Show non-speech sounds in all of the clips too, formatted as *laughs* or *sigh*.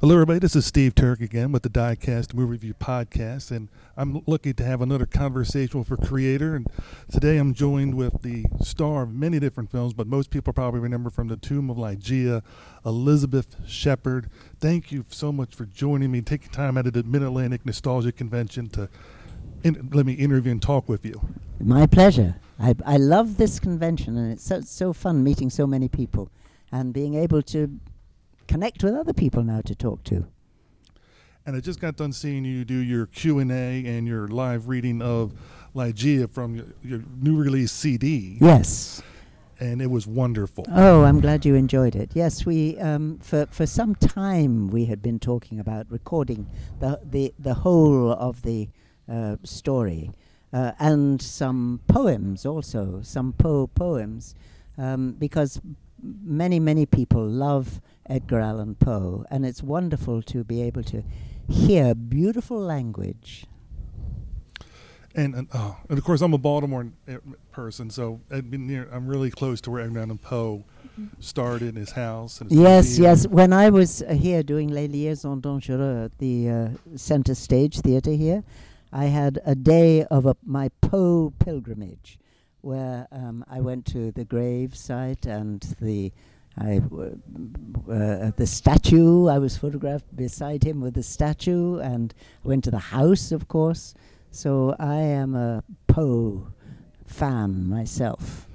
Hello, everybody. This is Steve Turk again with the Diecast Movie Review Podcast, and I'm lucky to have another conversation with a creator. And today I'm joined with the star of many different films, but most people probably remember from The Tomb of Ligeia, Elizabeth Shepard. Thank you so much for joining me, taking time out of the Mid Atlantic Nostalgia Convention to in, let me interview and talk with you. My pleasure. I, I love this convention, and it's so, so fun meeting so many people and being able to connect with other people now to talk to. And I just got done seeing you do your Q and A and your live reading of Ligeia from your, your new release CD. Yes. And it was wonderful. Oh, I'm glad you enjoyed it. Yes, we um, for for some time we had been talking about recording the the the whole of the uh, story uh, and some poems also, some po poems, um, because many many people love Edgar Allan Poe, and it's wonderful to be able to hear beautiful language. And, and, oh, and of course, I'm a Baltimore person, so near, I'm really close to where Edgar Allan Poe started in his house. yes, yes. When I was uh, here doing Les Liaisons Dangereuses at the uh, Center Stage Theatre here, I had a day of a, my Poe pilgrimage, where um, I went to the grave site and the I, uh, the statue, I was photographed beside him with the statue and went to the house, of course. So I am a Poe fan myself.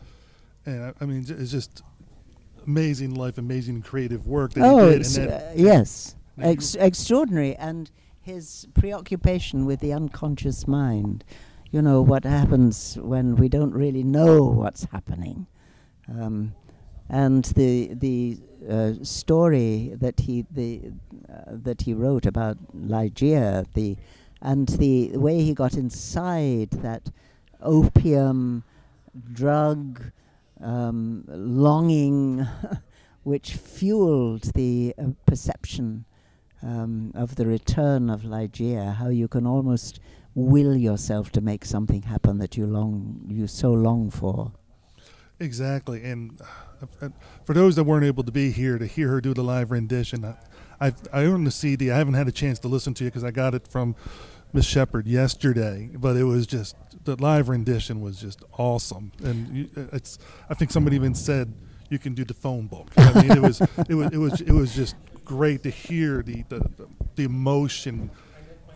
And I, I mean, it's just amazing life, amazing creative work that oh, he did. Uh, yes, Ex- extraordinary. And his preoccupation with the unconscious mind. You know, what happens when we don't really know what's happening. Um, and the the uh, story that he the uh, that he wrote about Ligeia, the and the way he got inside that opium drug um, longing, *laughs* which fueled the uh, perception um, of the return of Ligeia, how you can almost will yourself to make something happen that you long you so long for. Exactly, and for those that weren't able to be here to hear her do the live rendition, I, I, I own the CD. I haven't had a chance to listen to it because I got it from Miss Shepard yesterday, but it was just the live rendition was just awesome, and uh, it's. I think somebody even said you can do the phone book. I mean, it was it was it was it was just great to hear the the, the emotion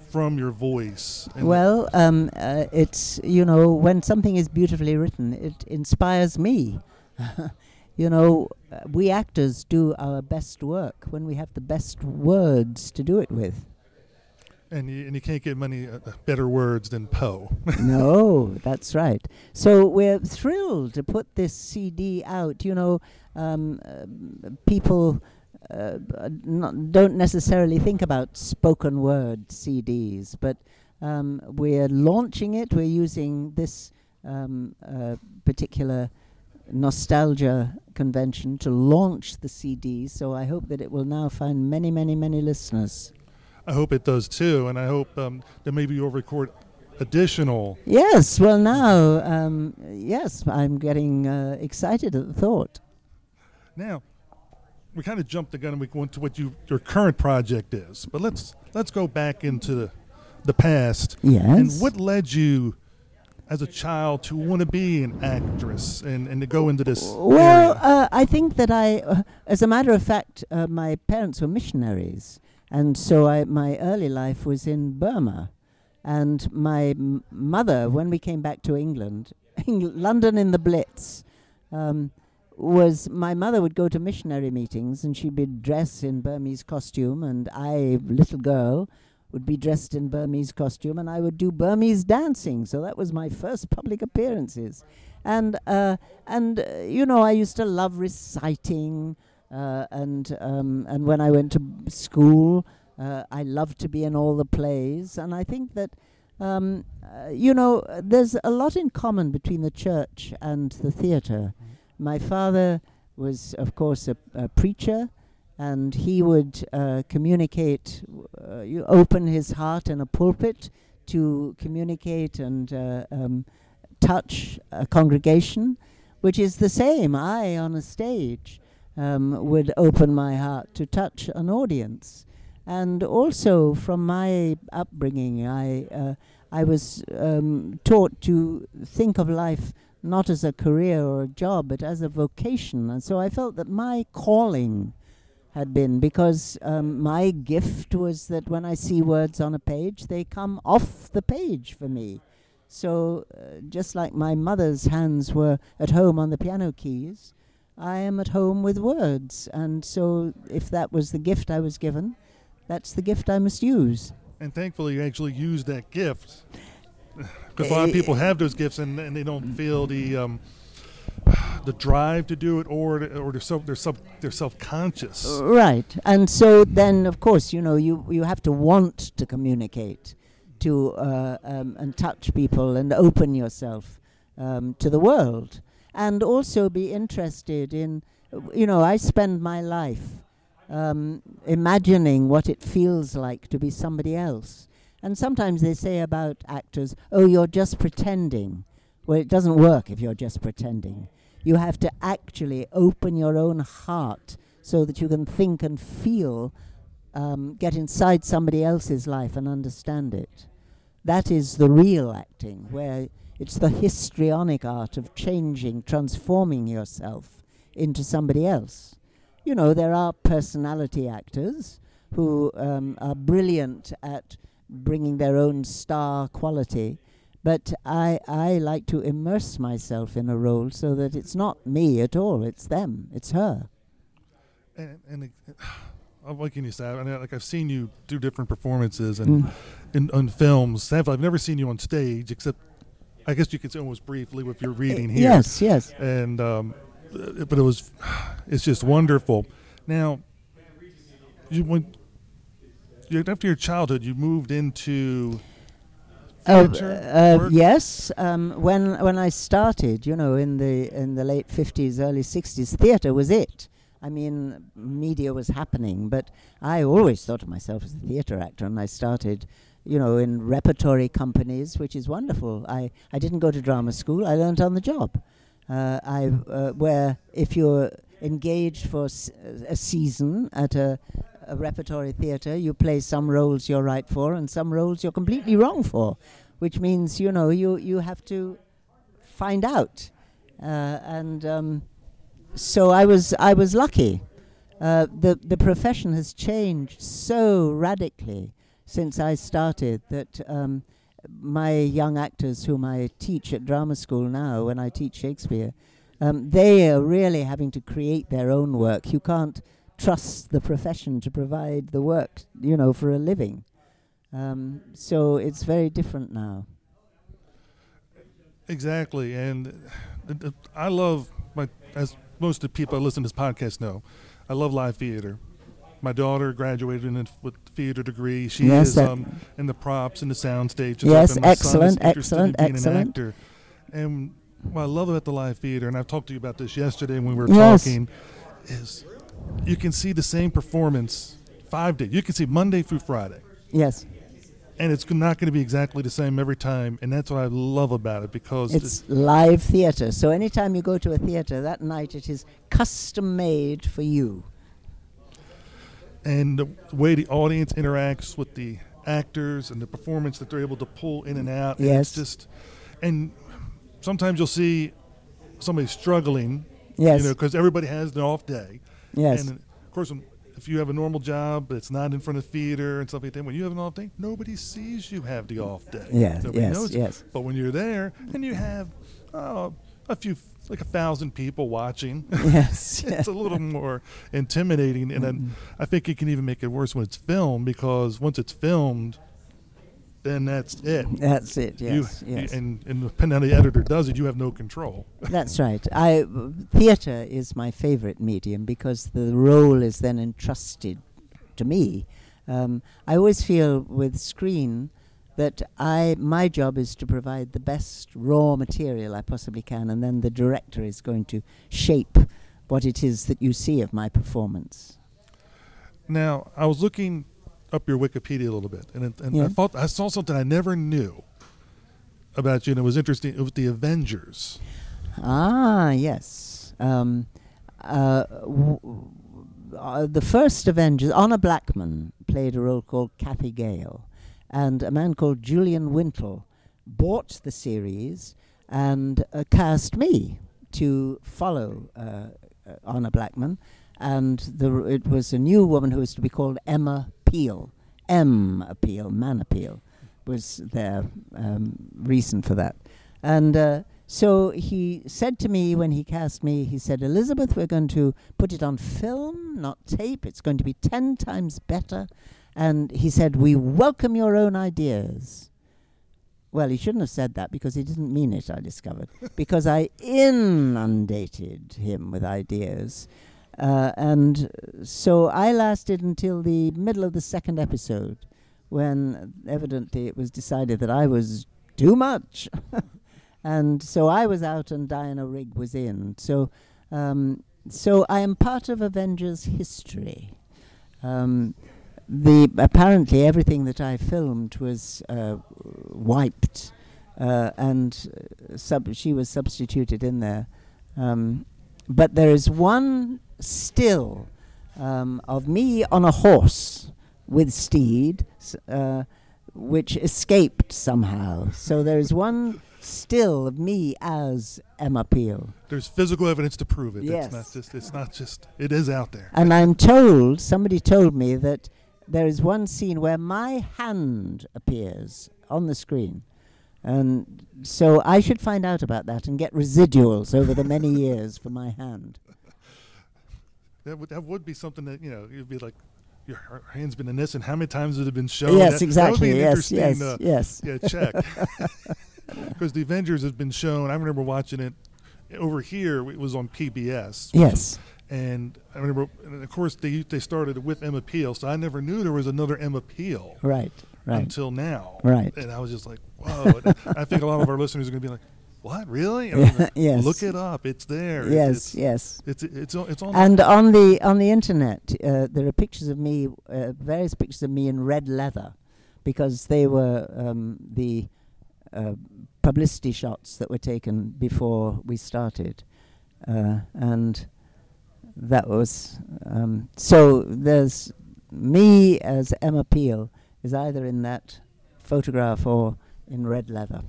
from your voice. well, um, uh, it's you know when something is beautifully written, it inspires me. *laughs* you know, uh, we actors do our best work when we have the best words to do it with. And you, and you can't get many uh, better words than Poe. *laughs* no, that's right. So we're thrilled to put this CD out. You know, um, uh, people uh, not, don't necessarily think about spoken word CDs, but um, we're launching it. We're using this um, uh, particular nostalgia convention to launch the CD. So I hope that it will now find many, many, many listeners. I hope it does too, and I hope um, that maybe you'll record additional. Yes, well now, um, yes, I'm getting uh, excited at the thought. Now, we kind of jumped the gun and we went to what you your current project is. But let's let's go back into the, the past. Yes. And what led you as a child to want to be an actress and, and to go into this? Well, uh, I think that I, uh, as a matter of fact, uh, my parents were missionaries, and so I, my early life was in Burma. And my m- mother, when we came back to England, *laughs* London in the Blitz, um, was my mother would go to missionary meetings and she'd be dressed in Burmese costume, and I, little girl, would be dressed in Burmese costume, and I would do Burmese dancing. So that was my first public appearances, and uh, and uh, you know I used to love reciting, uh, and um, and when I went to school, uh, I loved to be in all the plays, and I think that. Um, uh, you know, there's a lot in common between the church and the theatre. Mm-hmm my father was, of course, a, a preacher, and he would uh, communicate, uh, you open his heart in a pulpit to communicate and uh, um, touch a congregation, which is the same. I, on a stage, um, would open my heart to touch an audience. And also from my upbringing, I uh, I was um, taught to think of life not as a career or a job, but as a vocation. And so I felt that my calling had been because um, my gift was that when I see words on a page, they come off the page for me. So uh, just like my mother's hands were at home on the piano keys, I am at home with words. And so if that was the gift I was given, that's the gift I must use. And thankfully, you actually use that gift. Because a lot of people have those gifts and, and they don't feel the um, the drive to do it, or or they're so they're sub they're self conscious. Right, and so then of course you know you you have to want to communicate, to uh, um, and touch people and open yourself um, to the world, and also be interested in, you know, I spend my life um, imagining what it feels like to be somebody else. And sometimes they say about actors, oh, you're just pretending. Well, it doesn't work if you're just pretending. You have to actually open your own heart so that you can think and feel, um, get inside somebody else's life and understand it. That is the real acting, where it's the histrionic art of changing, transforming yourself into somebody else. You know, there are personality actors who um, are brilliant at bringing their own star quality. But I, I like to immerse myself in a role so that it's not me at all, it's them, it's her. And, and it, uh, *sighs* what can you say? I mean, like I've seen you do different performances and Mm. in, on films. I've, I've never seen you on stage, except I guess you could say almost briefly with your reading Uh, here. Yes, yes. and um, but it was *sighs* it's just wonderful. Now, you went you, after your childhood, you moved into Uh, theater uh, yes, um, when when I started, you know, in the in the late fifties, early sixties, theatre was it. I mean, media was happening, but I always thought of myself as a theatre actor, and I started, you know, in repertory companies, which is wonderful. I I didn't go to drama school; I learned on the job. Uh, I uh, where if you're engaged for s- a season at a, a repertory theatre, you play some roles you're right for and some roles you're completely wrong for, which means you know you you have to find out. Uh, and um, so I was I was lucky. Uh, the the profession has changed so radically since I started that um, my young actors, whom I teach at drama school now, when I teach Shakespeare, um, they are really having to create their own work. You can't trust the profession to provide the work, you know, for a living. Um, so it's very different now. exactly, and th- I love my as most of the people that listen to this podcast know, I love live theater. My daughter graduated in a f- with theater degree. She Yes, is um, in the props and the sound stage. Yes, and my son is excellent, excellent, excellent. An. And what I love about the live theater, and I've talked to you about this yesterday when we were Yes. talking, is you can see the same performance five days. You can see Monday through Friday, Yes, and it's not going to be exactly the same every time. And that's what I love about it because it's live theatre. So anytime you go to a theatre that night, it is custom made for you. and the way the audience interacts with the actors and the performance that they're able to pull in and out. and Yes. It's just, and sometimes you'll see somebody struggling. Yes. You know, because everybody has an off day. Yes. And of course, um, if you have a normal job, but it's not in front of theater and stuff like that, when you have an off day, nobody sees you have the off day. Yes, Nobody yes, knows. yes. But when you're there and you have oh, a few, like a thousand people watching, *laughs* yes. *laughs* it's a little more intimidating, and then mm-hmm. I think it can even make it worse when it's filmed because once it's filmed, then that's it. That's it. Yes. you, yes. and and depending on the editor does it, you have no control. *laughs* That's right. I theatre is my favourite medium because the role is then entrusted to me. Um, I always feel with screen that I my job is to provide the best raw material I possibly can, and then the director is going to shape what it is that you see of my performance. Now, I was looking up your Wikipedia a little bit, and, it, and I Yeah. thought I saw something I never knew about you, and it was interesting. It was the Avengers. Ah, yes. Um, uh, w- uh, the first Avengers, Honor Blackman played a role called Cathy Gale. And a man called Julian Wintle bought the series and uh, cast me to follow uh, uh, Honor Blackman. And r- it was a new woman who was to be called Emma Peel. M Appeal, Man Appeal was their um, reason for that. And uh, so he said to me when he cast me, he said, Elizabeth, we're going to put it on film, not tape. It's going to be 10 times better. And he said, We welcome your own ideas. Well, he shouldn't have said that because he didn't mean it, I discovered. because I inundated him with ideas. Uh, and so I lasted until the middle of the second episode when evidently it was decided that I was too much. *laughs* and so I was out and Diana Rigg was in. So, um, so I am part of Avengers history. Um, the apparently everything that I filmed was uh, wiped, uh, and uh, sub- she was substituted in there. Um, but there is one still um, of me on a horse with Steed, uh, which escaped somehow. So there is one still of me as Emma Peel. There's physical evidence to prove it. Yes. It's not just. It's not just. It is out there. And I'm told, somebody told me that there is one scene where my hand appears on the screen. And so I should find out about that and get residuals over the many years for my hand. That would that would be something that you know you'd be like, your hand's been in this, and how many times has it been shown? yes, That- exactly. That would yes, yes, uh, yes. yeah, check. *laughs* Because the Avengers has been shown. I remember watching it over here. It was on PBS. Yes. And I remember, and of course, they they started with Emma Peel, so I never knew there was another Emma Peel Right, right. until now. Right. And I was just like, whoa. I think a lot of our *laughs* listeners are going to be like, what, really? *laughs* Yes. Look it up. It's there. yes, It's, yes. It's it's it's on. And on the on the internet, uh, there are pictures of me, uh, various pictures of me in red leather, because they were um, the uh, publicity shots that were taken before we started, uh, and that was um, so. There's me as Emma Peel is either in that photograph or in red leather.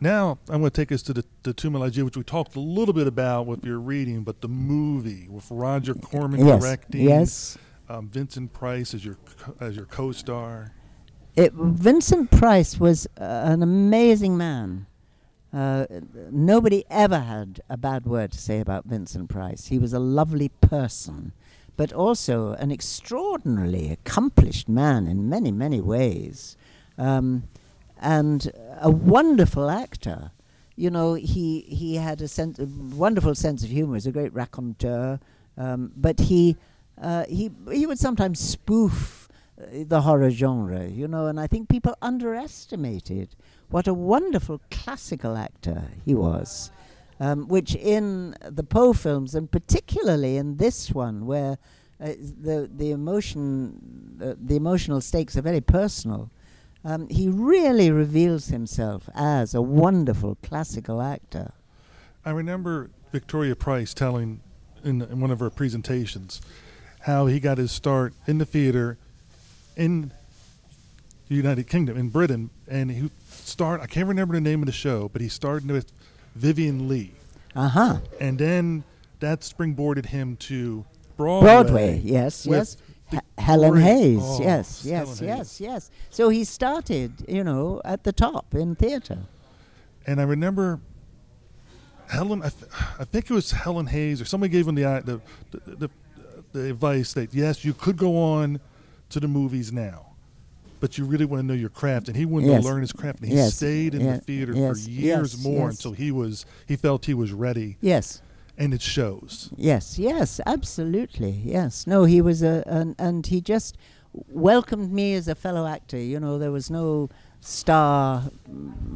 Now I'm going to take us to the the Tomb of Ligeia, which we talked a little bit about with your reading, but the movie with Roger Corman yes, directing, yes. um, Vincent Price as your co- as your co-star. it, Vincent Price was uh, an amazing man. Uh, nobody ever had a bad word to say about Vincent Price. He was a lovely person, but also an extraordinarily accomplished man in many, many ways, um, and a wonderful actor. You know, he he had a, sense, a wonderful sense of humor. He was a great raconteur, um, but he uh, he he would sometimes spoof uh, the horror genre, you know, and I think people underestimated what a wonderful classical actor he was. Um, which in the Poe films, and particularly in this one, where uh, the the emotion, uh, the emotional stakes are very personal, um, he really reveals himself as a wonderful classical actor. I remember Victoria Price telling in, in one of her presentations how he got his start in the theater in the United Kingdom, in Britain, and he start. I can't remember the name of the show, but he started with Vivien Leigh, Uh huh. and then that springboarded him to Broadway. Broadway, yes, yes. H- Helen great- Hayes, oh, yes, yes, Helen yes, Hayes. yes. So he started, you know, at the top in theatre. And I remember Helen. I, th- I think it was Helen Hayes or somebody gave him the the, the the the advice that yes, you could go on to the movies now, but you really want to know your craft. And he wanted Yes. to learn his craft, and he Yes. stayed in the theater for years more until he was he felt he was ready, Yes, and it shows. yes, yes, absolutely. Yes. No, he was a, an, and he just welcomed me as a fellow actor. You know, there was no star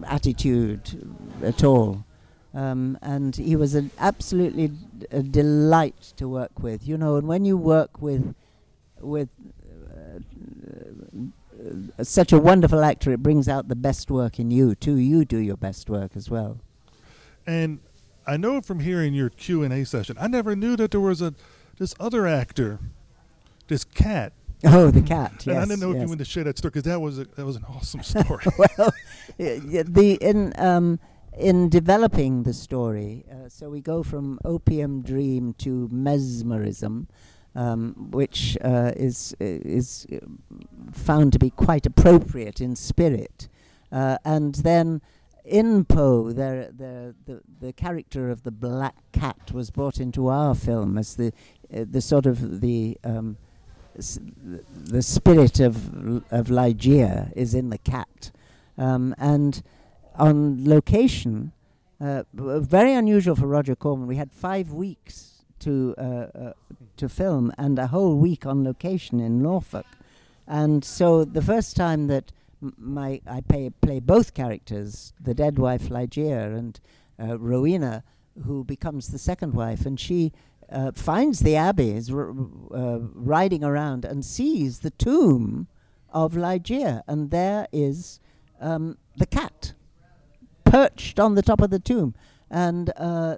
attitude at all. Um, and he was an absolutely d- a delight to work with. You know, and when you work with with uh, uh, such a wonderful actor, it brings out the best work in you too. You do your best work as well. And I know from hearing your Q and A session, I never knew that there was a this other actor, this cat Oh, the cat. and yes, I didn't know if yes. you wanted to share that story because that was a, that was an awesome *laughs* story. well, the in um, in developing the story, uh, so we go from opium dream to mesmerism, um, which uh, is is uh, found to be quite appropriate in spirit, uh, and then. In Poe, there, the the character of the black cat was brought into our film as the uh, the sort of the um, s- the spirit of of Ligeia is in the cat, um, and on location, uh, w- very unusual for Roger Corman. We had five weeks to uh, uh, to film and a whole week on location in Norfolk, and so the first time that my I pay, play both characters, the dead wife Ligeia and uh, Rowena, who becomes the second wife, and she uh, finds the abbey, is r- uh, riding around and sees the tomb of Ligeia, and there is um, the cat perched on the top of the tomb, and uh,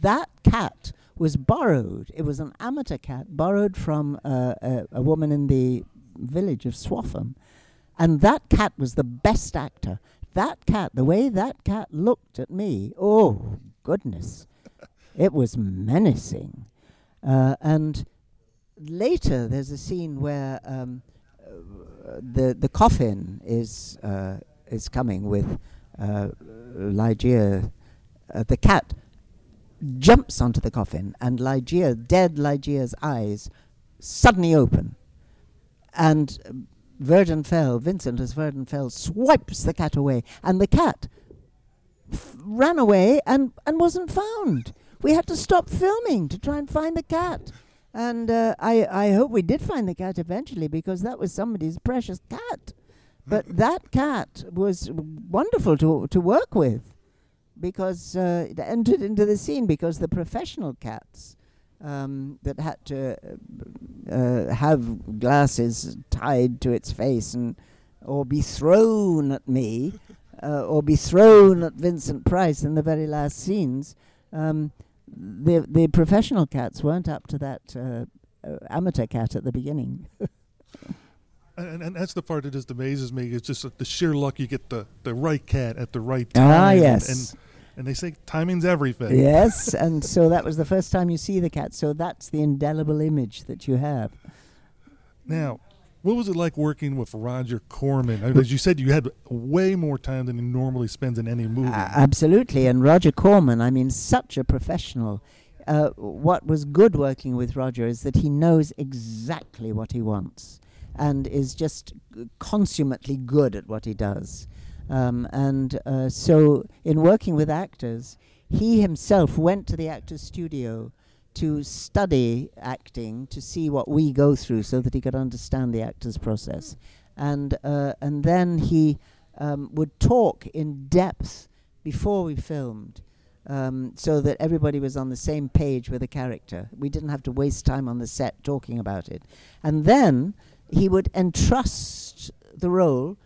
that cat was borrowed. It was an amateur cat borrowed from uh, a, a woman in the village of Swaffham, and that cat was the best actor. That cat, the way that cat looked at me, oh goodness, it was menacing. Uh, and later, there's a scene where um, uh, the the coffin is uh, is coming with uh, Ligeia. Uh, the cat jumps onto the coffin, and Ligeia, dead Ligeia's eyes, suddenly open, and uh, Verden Fell, Vincent as Verden Fell, swipes the cat away, and the cat f- ran away and, and wasn't found. We had to stop filming to try and find the cat. And uh, I, I hope we did find the cat eventually because that was somebody's precious cat. But *laughs* that cat was wonderful to, to work with because uh, it entered into the scene because the professional cats um, that had to uh, uh, have glasses tied to its face and or be thrown at me *laughs* uh, or be thrown at Vincent Price in the very last scenes. Um, the the professional cats weren't up to that uh, uh, amateur cat at the beginning. *laughs* and, and that's the part that just amazes me. It's just the sheer luck you get the, the right cat at the right time. ah, yes. And, and they say timing's everything. yes, and so that was the first time you see the cat. So that's the indelible image that you have. Now, what was it like working with Roger Corman? I mean, As you said, you had way more time than he normally spends in any movie. A- absolutely, and Roger Corman, I mean, such a professional. Uh, what was good working with Roger is that he knows exactly what he wants and is just consummately good at what he does. Um, and uh, so, in working with actors, he himself went to the actor's studio to study acting to see what we go through so that he could understand the actor's process. And, uh, and then he um, would talk in depth before we filmed um, so that everybody was on the same page with the character. We didn't have to waste time on the set talking about it. And then he would entrust the role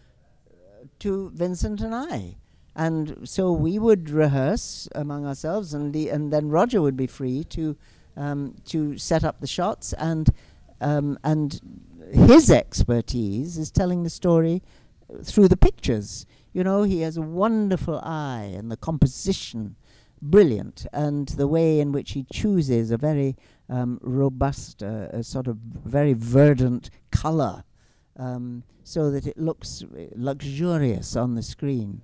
to Vincent and I. And so we would rehearse among ourselves, and, the, and then Roger would be free to, um, to set up the shots. And, um, and his expertise is telling the story through the pictures. You know, he has a wonderful eye, and the composition brilliant, and the way in which he chooses a very um, robust, uh, a sort of very verdant color, um, so that it looks luxurious on the screen.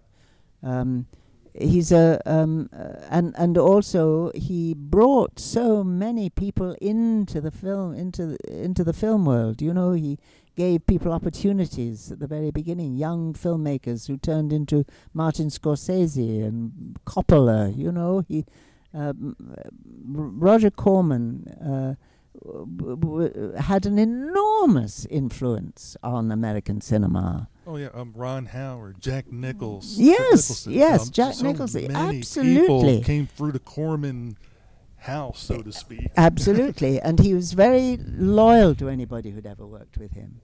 Um, he's a um, uh, and and also he brought so many people into the film into the, into the film world. You know, he gave people opportunities at the very beginning, young filmmakers who turned into Martin Scorsese and Coppola. You know, he um, Roger Corman. Uh, had an enormous influence on American cinema. Oh yeah, um, Ron Howard, Jack Nichols. Yes, Nicholson, yes, um, Jack so Nicholson, absolutely. people came through the Corman house, so to speak. Absolutely, *laughs* and he was very loyal to anybody who'd ever worked with him,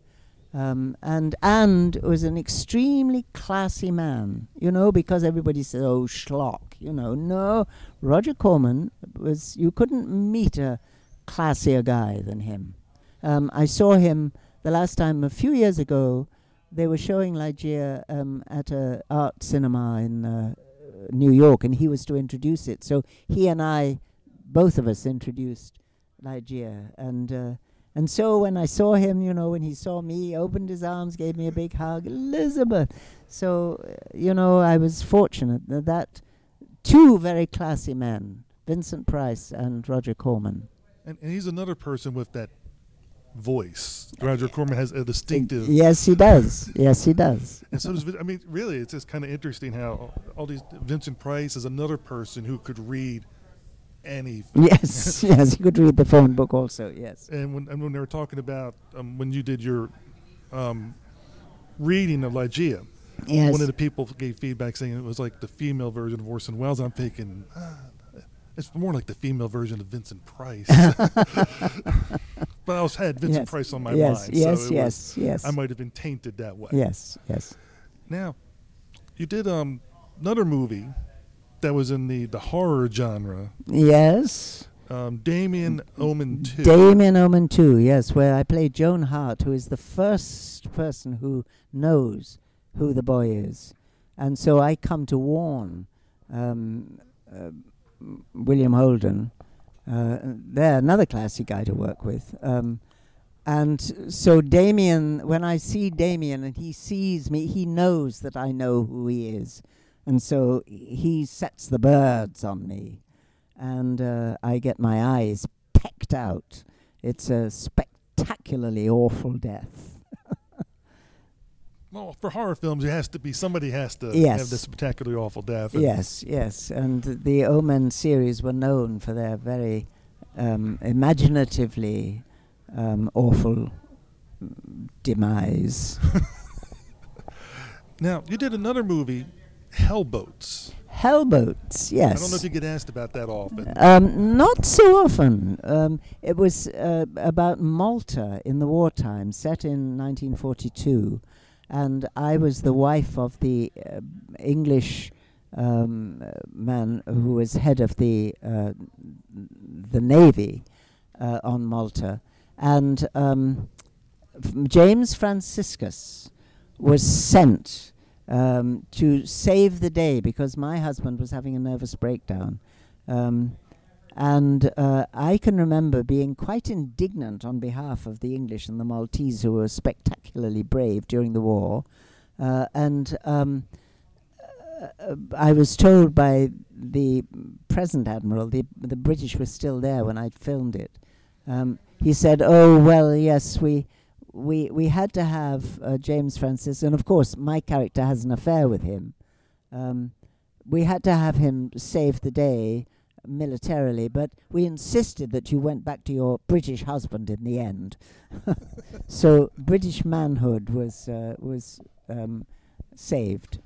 um, and and was an extremely classy man. You know, because everybody said, "Oh, schlock," you know. No, Roger Corman was. You couldn't meet a classier guy than him. Um, I saw him the last time a few years ago, they were showing Ligeia um, at an art cinema in uh, New York, and he was to introduce it. So he and I, both of us, introduced Ligeia, and uh, and so when I saw him, you know, when he saw me, he opened his arms, gave me a big hug, Elizabeth. So uh, you know, I was fortunate that that two very classy men, Vincent Price and Roger Corman. And, and he's another person with that voice. Roger Corman has a distinctive. Yes, he does. Yes, he does. And so does. I mean, really, it's just kind of interesting how all these Vincent Price is another person who could read any. *laughs* yes, yes, he could read the phone book also. Yes. And when and when they were talking about um, when you did your um, reading of Ligeia, Yes. one of the people gave feedback saying it was like the female version of Orson Welles. I'm thinking. Ah, it's more like the female version of Vincent Price. *laughs* *laughs* but I was had Vincent Yes. Price on my yes, mind. yes, so it was- yes, yes. I might have been tainted that way. yes, yes. Now, you did um another movie that was in the the horror genre. Yes. Um, Damien Omen Two. Damien Omen 2, yes, where I play Joan Hart, who is the first person who knows who the boy is. And so I come to warn um, uh, William Holden. Uh, there, another classy guy to work with. Um, and so Damien, when I see Damien and he sees me, he knows that I know who he is. And so he sets the birds on me. And uh, I get my eyes pecked out. It's a spectacularly awful death. Well, for horror films, it has to be somebody has to Yes. have this spectacularly awful death. Yes, yes. And the Omen series were known for their very um, imaginatively um, awful demise. *laughs* Now, you did another movie, Hellboats. Hellboats, yes. I don't know if you get asked about that often. Um, not so often. Um, it was uh, about Malta in the wartime, set in 1942, and I was the wife of the uh, English um, man who was head of the uh, the navy uh, on Malta, and um, James Franciscus was sent um, to save the day because my husband was having a nervous breakdown. Um, and uh, I can remember being quite indignant on behalf of the English and the Maltese, who were spectacularly brave during the war. Uh, and um, uh, I was told by the present admiral, the the British were still there when I filmed it. Um, he said, "Oh well, yes, we." We we had to have uh, James Francis, and of course my character has an affair with him. Um, we had to have him save the day militarily, but we insisted that you went back to your British husband in the end. *laughs* so British manhood was uh, was um, saved.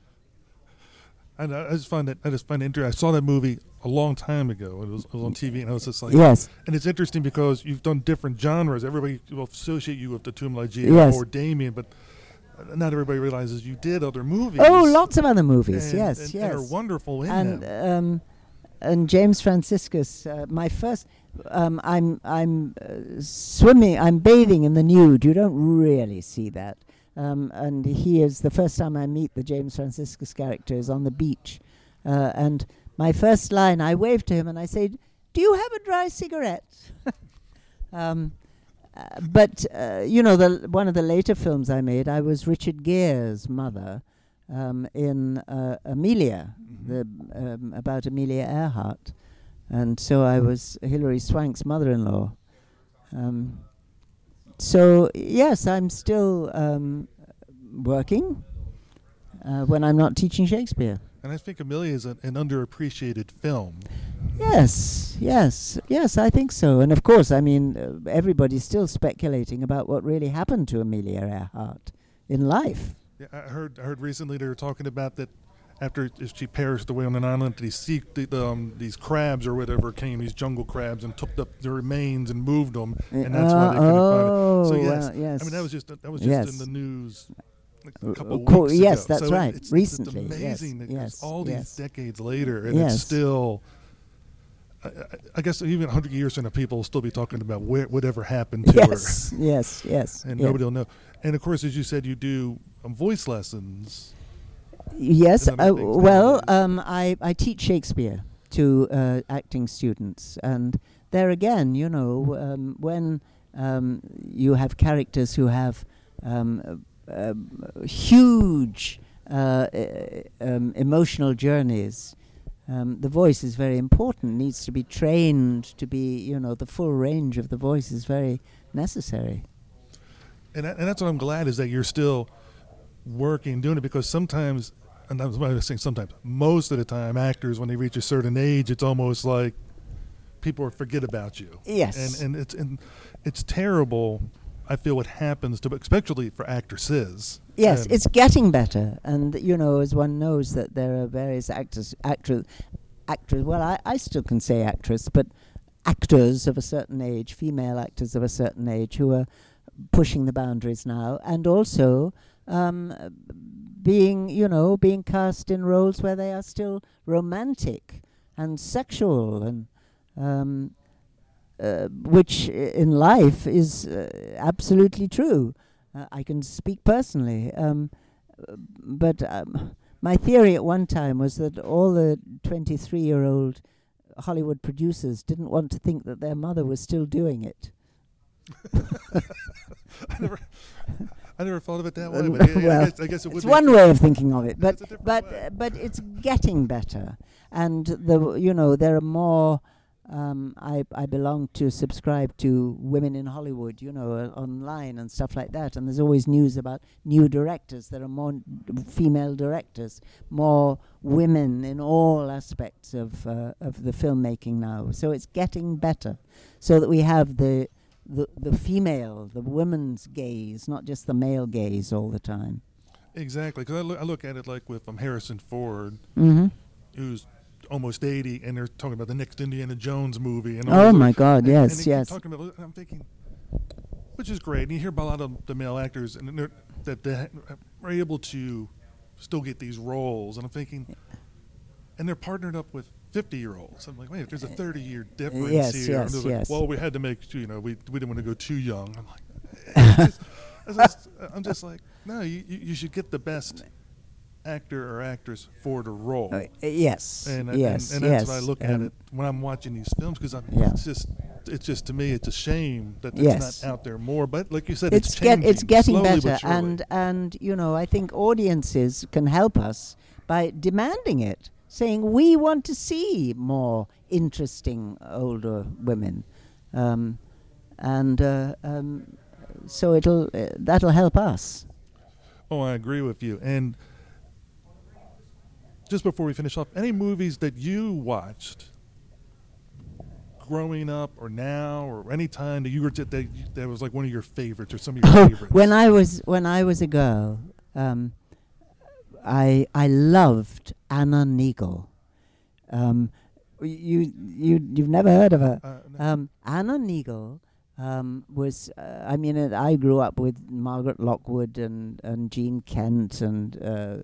And I, I just find that I just find it interesting. I saw that movie a long time ago. It was, it was on TV, and I was just like, yes, And it's interesting because you've done different genres. Everybody will associate you with the Tomb Ligeia Yes. or Damien, but not everybody realizes you did other movies. oh, lots of other movies. And- yes, and, yes. And are wonderful and um, and James Franciscus, uh, my first. Um, I'm I'm uh, swimming. I'm bathing in the nude. You don't really see that. Um, and he is the first time I meet the James Franciscus character is on the beach, uh, and my first line I wave to him and I say, "Do you have a dry cigarette?" *laughs* um, uh, but uh, you know, the one of the later films I made, I was Richard Gere's mother um, in uh, Amelia, the um, about Amelia Earhart, and so I was Hilary Swank's mother-in-law. Um, so yes, I'm still um, working uh, when I'm not teaching Shakespeare. And I think Amelia is an, an underappreciated film. Yes, yes, yes, I think so. And of course, I mean, uh, everybody's still speculating about what really happened to Amelia Earhart in life. Yeah, I heard I heard recently they were talking about that after she perished away on an island, these sea, the, the, um, these crabs or whatever came, these jungle crabs, and took the, the remains and moved them, and that's why they couldn't oh, find it. So yes, well, yes. I mean that was just that was just Yes. in the news like Uh, a couple uh, of co- weeks yes, ago. that's So right. It's, Recently, it's yes, amazing that yes, it's all yes. these decades later, and Yes. it's still. I, I guess even 100 years from now, people will still be talking about where, whatever happened to yes, her. yes, yes. And yeah. nobody will know. And of course, as you said, you do um, voice lessons. Yes. Uh, well, um, I, I teach Shakespeare to uh, acting students, and there again, you know, um, when um, you have characters who have um, uh, huge uh, um, emotional journeys. Um, the voice is very important. Needs to be trained to be, you know, the full range of the voice is very necessary. And, and that's what I'm glad is that you're still working, doing it because sometimes, and that's what I'm not saying sometimes, most of the time, actors, when they reach a certain age, it's almost like people forget about you. Yes. And, and it's and it's terrible. I feel what happens to, especially for actresses. Yes, And- it's getting better, and you know, as one knows that there are various actors, actors, actors. Well, I, I still can say actress, but actors of a certain age, female actors of a certain age, who are pushing the boundaries now, and also um, being, you know, being cast in roles where they are still romantic and sexual, and um, uh, which in life is uh, absolutely true. Uh, I can speak personally, um, but um, my theory at one time was that all the 23 year old Hollywood producers didn't want to think that their mother was still doing it. *laughs* I never, I never thought of it that way. Um, But well, I, guess, I guess it would It's be one way of thinking of it, but It's but uh, but it's getting better, and the you know there are more. Um, I I belong to subscribe to Women in Hollywood, you know, uh, online and stuff like that. And there's always news about new directors. There are more n- female directors, more women in all aspects of uh, of the filmmaking now. So it's getting better, so that we have the the the female, the women's gaze, not just the male gaze all the time. Exactly, because I, look I look at it like with um, Harrison Ford, Mm-hmm. who's almost 80, and they're talking about the next Indiana Jones movie. And Oh my God! and- yes, and yes. Talking about, I'm thinking, which is great. And you hear about a lot of the male actors, and they're, that they are able to still get these roles. And I'm thinking, and they're partnered up with 50 year olds. I'm like, wait, there's a 30 year difference yes, here. Yes, like, yes. well, we had to make, you know, we, we didn't want to go too young. I'm like, *laughs* just- just- I'm just like, no, you, you should get the best actor or actress for the role. Uh, yes, And, yes, and, and that's yes. what I look at it when I'm watching these films because Yeah. it's just it's just to me it's a shame that it's Yes. not out there more. But like you said, It's it's get changing it's getting better, and and you know I think audiences can help us by demanding it, saying we want to see more interesting older women, um, and uh, um, so it'll uh, that'll help us. oh, I agree with you. And just before we finish off, any movies that you watched growing up or now or any time that you were that that was like one of your favorites or some of your Oh, favorites? when I was when I was a girl, um, I I loved Anna Neagle. Um, you you you've never heard of her? uh, no. Um, Anna Neagle um, was, uh, I mean, uh, I grew up with Margaret Lockwood and, and Jean Kent, and uh,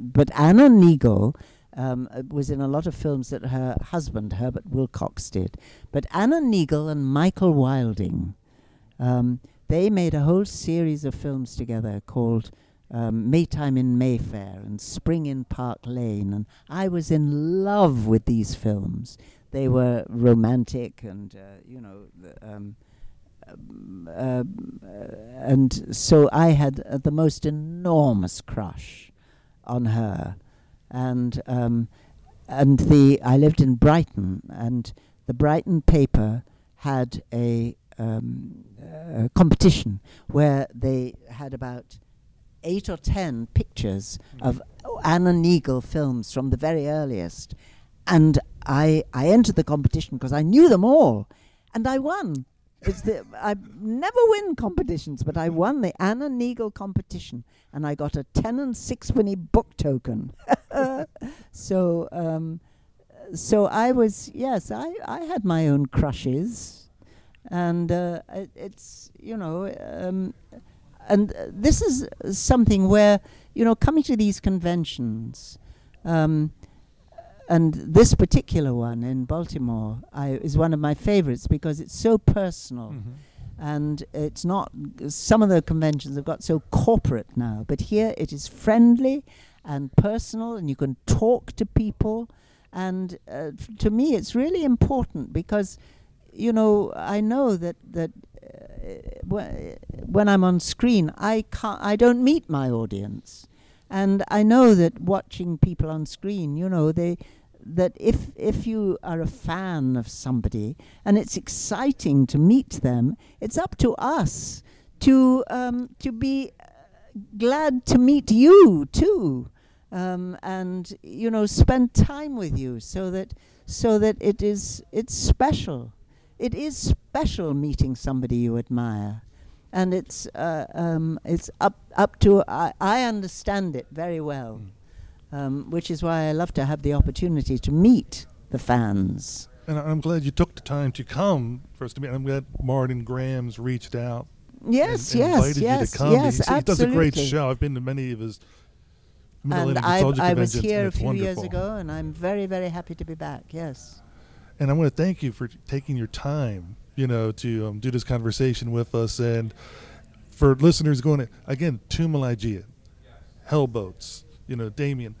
but Anna Neagle um, uh, was in a lot of films that her husband, Herbert Wilcox, did. But Anna Neagle and Michael Wilding, um, they made a whole series of films together called um, Maytime in Mayfair and Spring in Park Lane, and I was in love with these films. They were romantic, and uh, you know, um, uh, and so I had uh, the most enormous crush on her, and um, and the I lived in Brighton, and the Brighton paper had a, um, a competition where they had about eight or ten pictures of Anna Neagle films from the very earliest, and I I entered the competition because I knew them all, and I won. The I never win competitions, but I won the Anna Neagle competition, and I got a ten and sixpenny book token. *laughs* so um, so I was yes, I I had my own crushes, and uh, it, it's you know. Um, and this is something where you know coming to these conventions um, and this particular one in Baltimore I, is one of my favorites because it's so personal. Mhm. and it's not some of the conventions have got so corporate now but here it is friendly and personal and you can talk to people and uh, f- to me it's really important because you know i know that that when i'm on screen i can't i don't meet my audience and i know that watching people on screen you know they that if if you are a fan of somebody and it's exciting to meet them, it's up to us to um, to be uh, glad to meet you too, um, and you know spend time with you so that so that it is it's special. It is special meeting somebody you admire, and it's uh, um, it's up up to I, I understand it very well Mm. um, which is why I love to have the opportunity to meet the fans. And I'm glad you took the time to come first to me. I'm glad Martin Grams reached out Yes, and, and yes, invited yes, you to come. yes, he, he does a great show. I've been to many of his And I, I was here a few years ago, and I'm very, very happy to be back. Yes. And I want to thank you for taking your time, you know, to um, do this conversation with us. And for listeners going, to, again, Tomb of Ligeia, Hellboats, you know, Damien,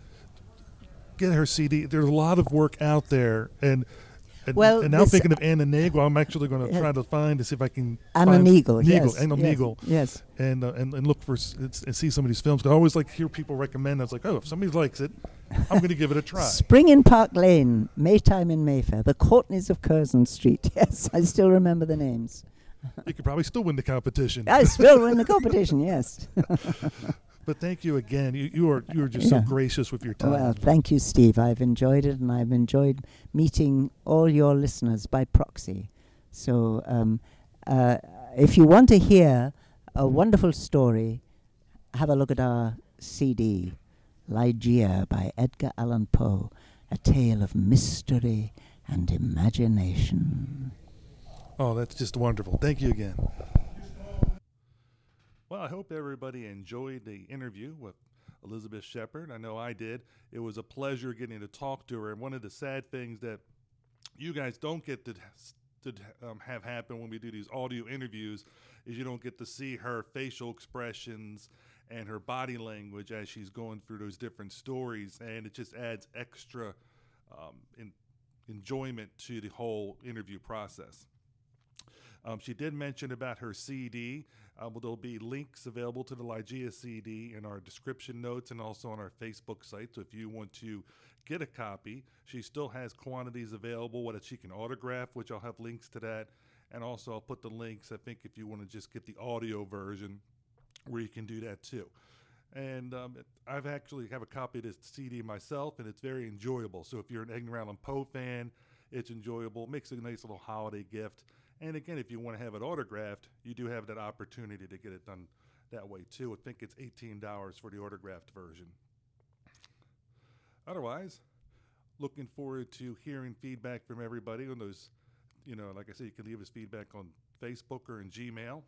get her CD. There's a lot of work out there. And and, Well, and now thinking of Anna Neagle, I'm actually going to try to find to see if I can Anna Neagle, Neagle, yes. Anna yes, Neagle, Yes. and, uh, and and look for s- and see some of these films. I always like hear people recommend. I was like, oh, if somebody likes it, I'm going to give it a *laughs* try. Spring in Park Lane, Maytime in Mayfair, the Courtneys of Curzon Street. *laughs* Yes, I still remember the names. you could probably still win the competition. I still win the *laughs* competition, yes. But thank you again. You, you are you are just so gracious with your time. Well, thank you, Steve. I've enjoyed it, and I've enjoyed meeting all your listeners by proxy. So, um, uh, if you want to hear a wonderful story, have a look at our CD, Ligeia by Edgar Allan Poe, a tale of mystery and imagination. Oh, that's just wonderful. Thank you again. Well, I hope everybody enjoyed the interview with Elizabeth Shepherd. I know I did. It was a pleasure getting to talk to her. And one of the sad things that you guys don't get to, to um, have happen when we do these audio interviews is you don't get to see her facial expressions and her body language as she's going through those different stories. And it just adds extra um, in, enjoyment to the whole interview process. Um, she did mention about her CD. Uh, well, there'll be links available to the Ligeia CD in our description notes and also on our Facebook site. So if you want to get a copy, she still has quantities available what she can autograph, which I'll have links to that. And also, I'll put the links. I think if you want to just get the audio version, where you can do that too. And um, I've actually have a copy of this CD myself, and it's very enjoyable. So if you're an Edgar Allan Poe fan, it's enjoyable. Makes a nice little holiday gift. And again, if you want to have it autographed, you do have that opportunity to get it done that way too. I think it's eighteen dollars for the autographed version. Otherwise, looking forward to hearing feedback from everybody on those. You know, like I said, you can leave us feedback on Facebook or in Gmail.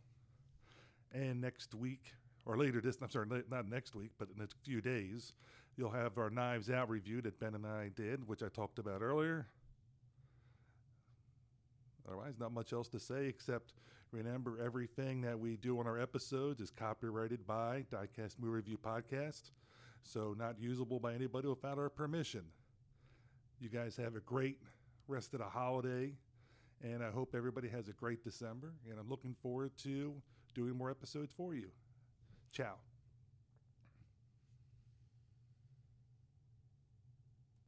And next week, or later this, I'm sorry, not next week, but in a few days, you'll have our Knives Out review that Ben and I did, which I talked about earlier. Otherwise, not much else to say except remember everything that we do on our episodes is copyrighted by Diecast Movie Review Podcast, so not usable by anybody without our permission. You guys have a great rest of the holiday, and I hope everybody has a great December. And I'm looking forward to doing more episodes for you. Ciao.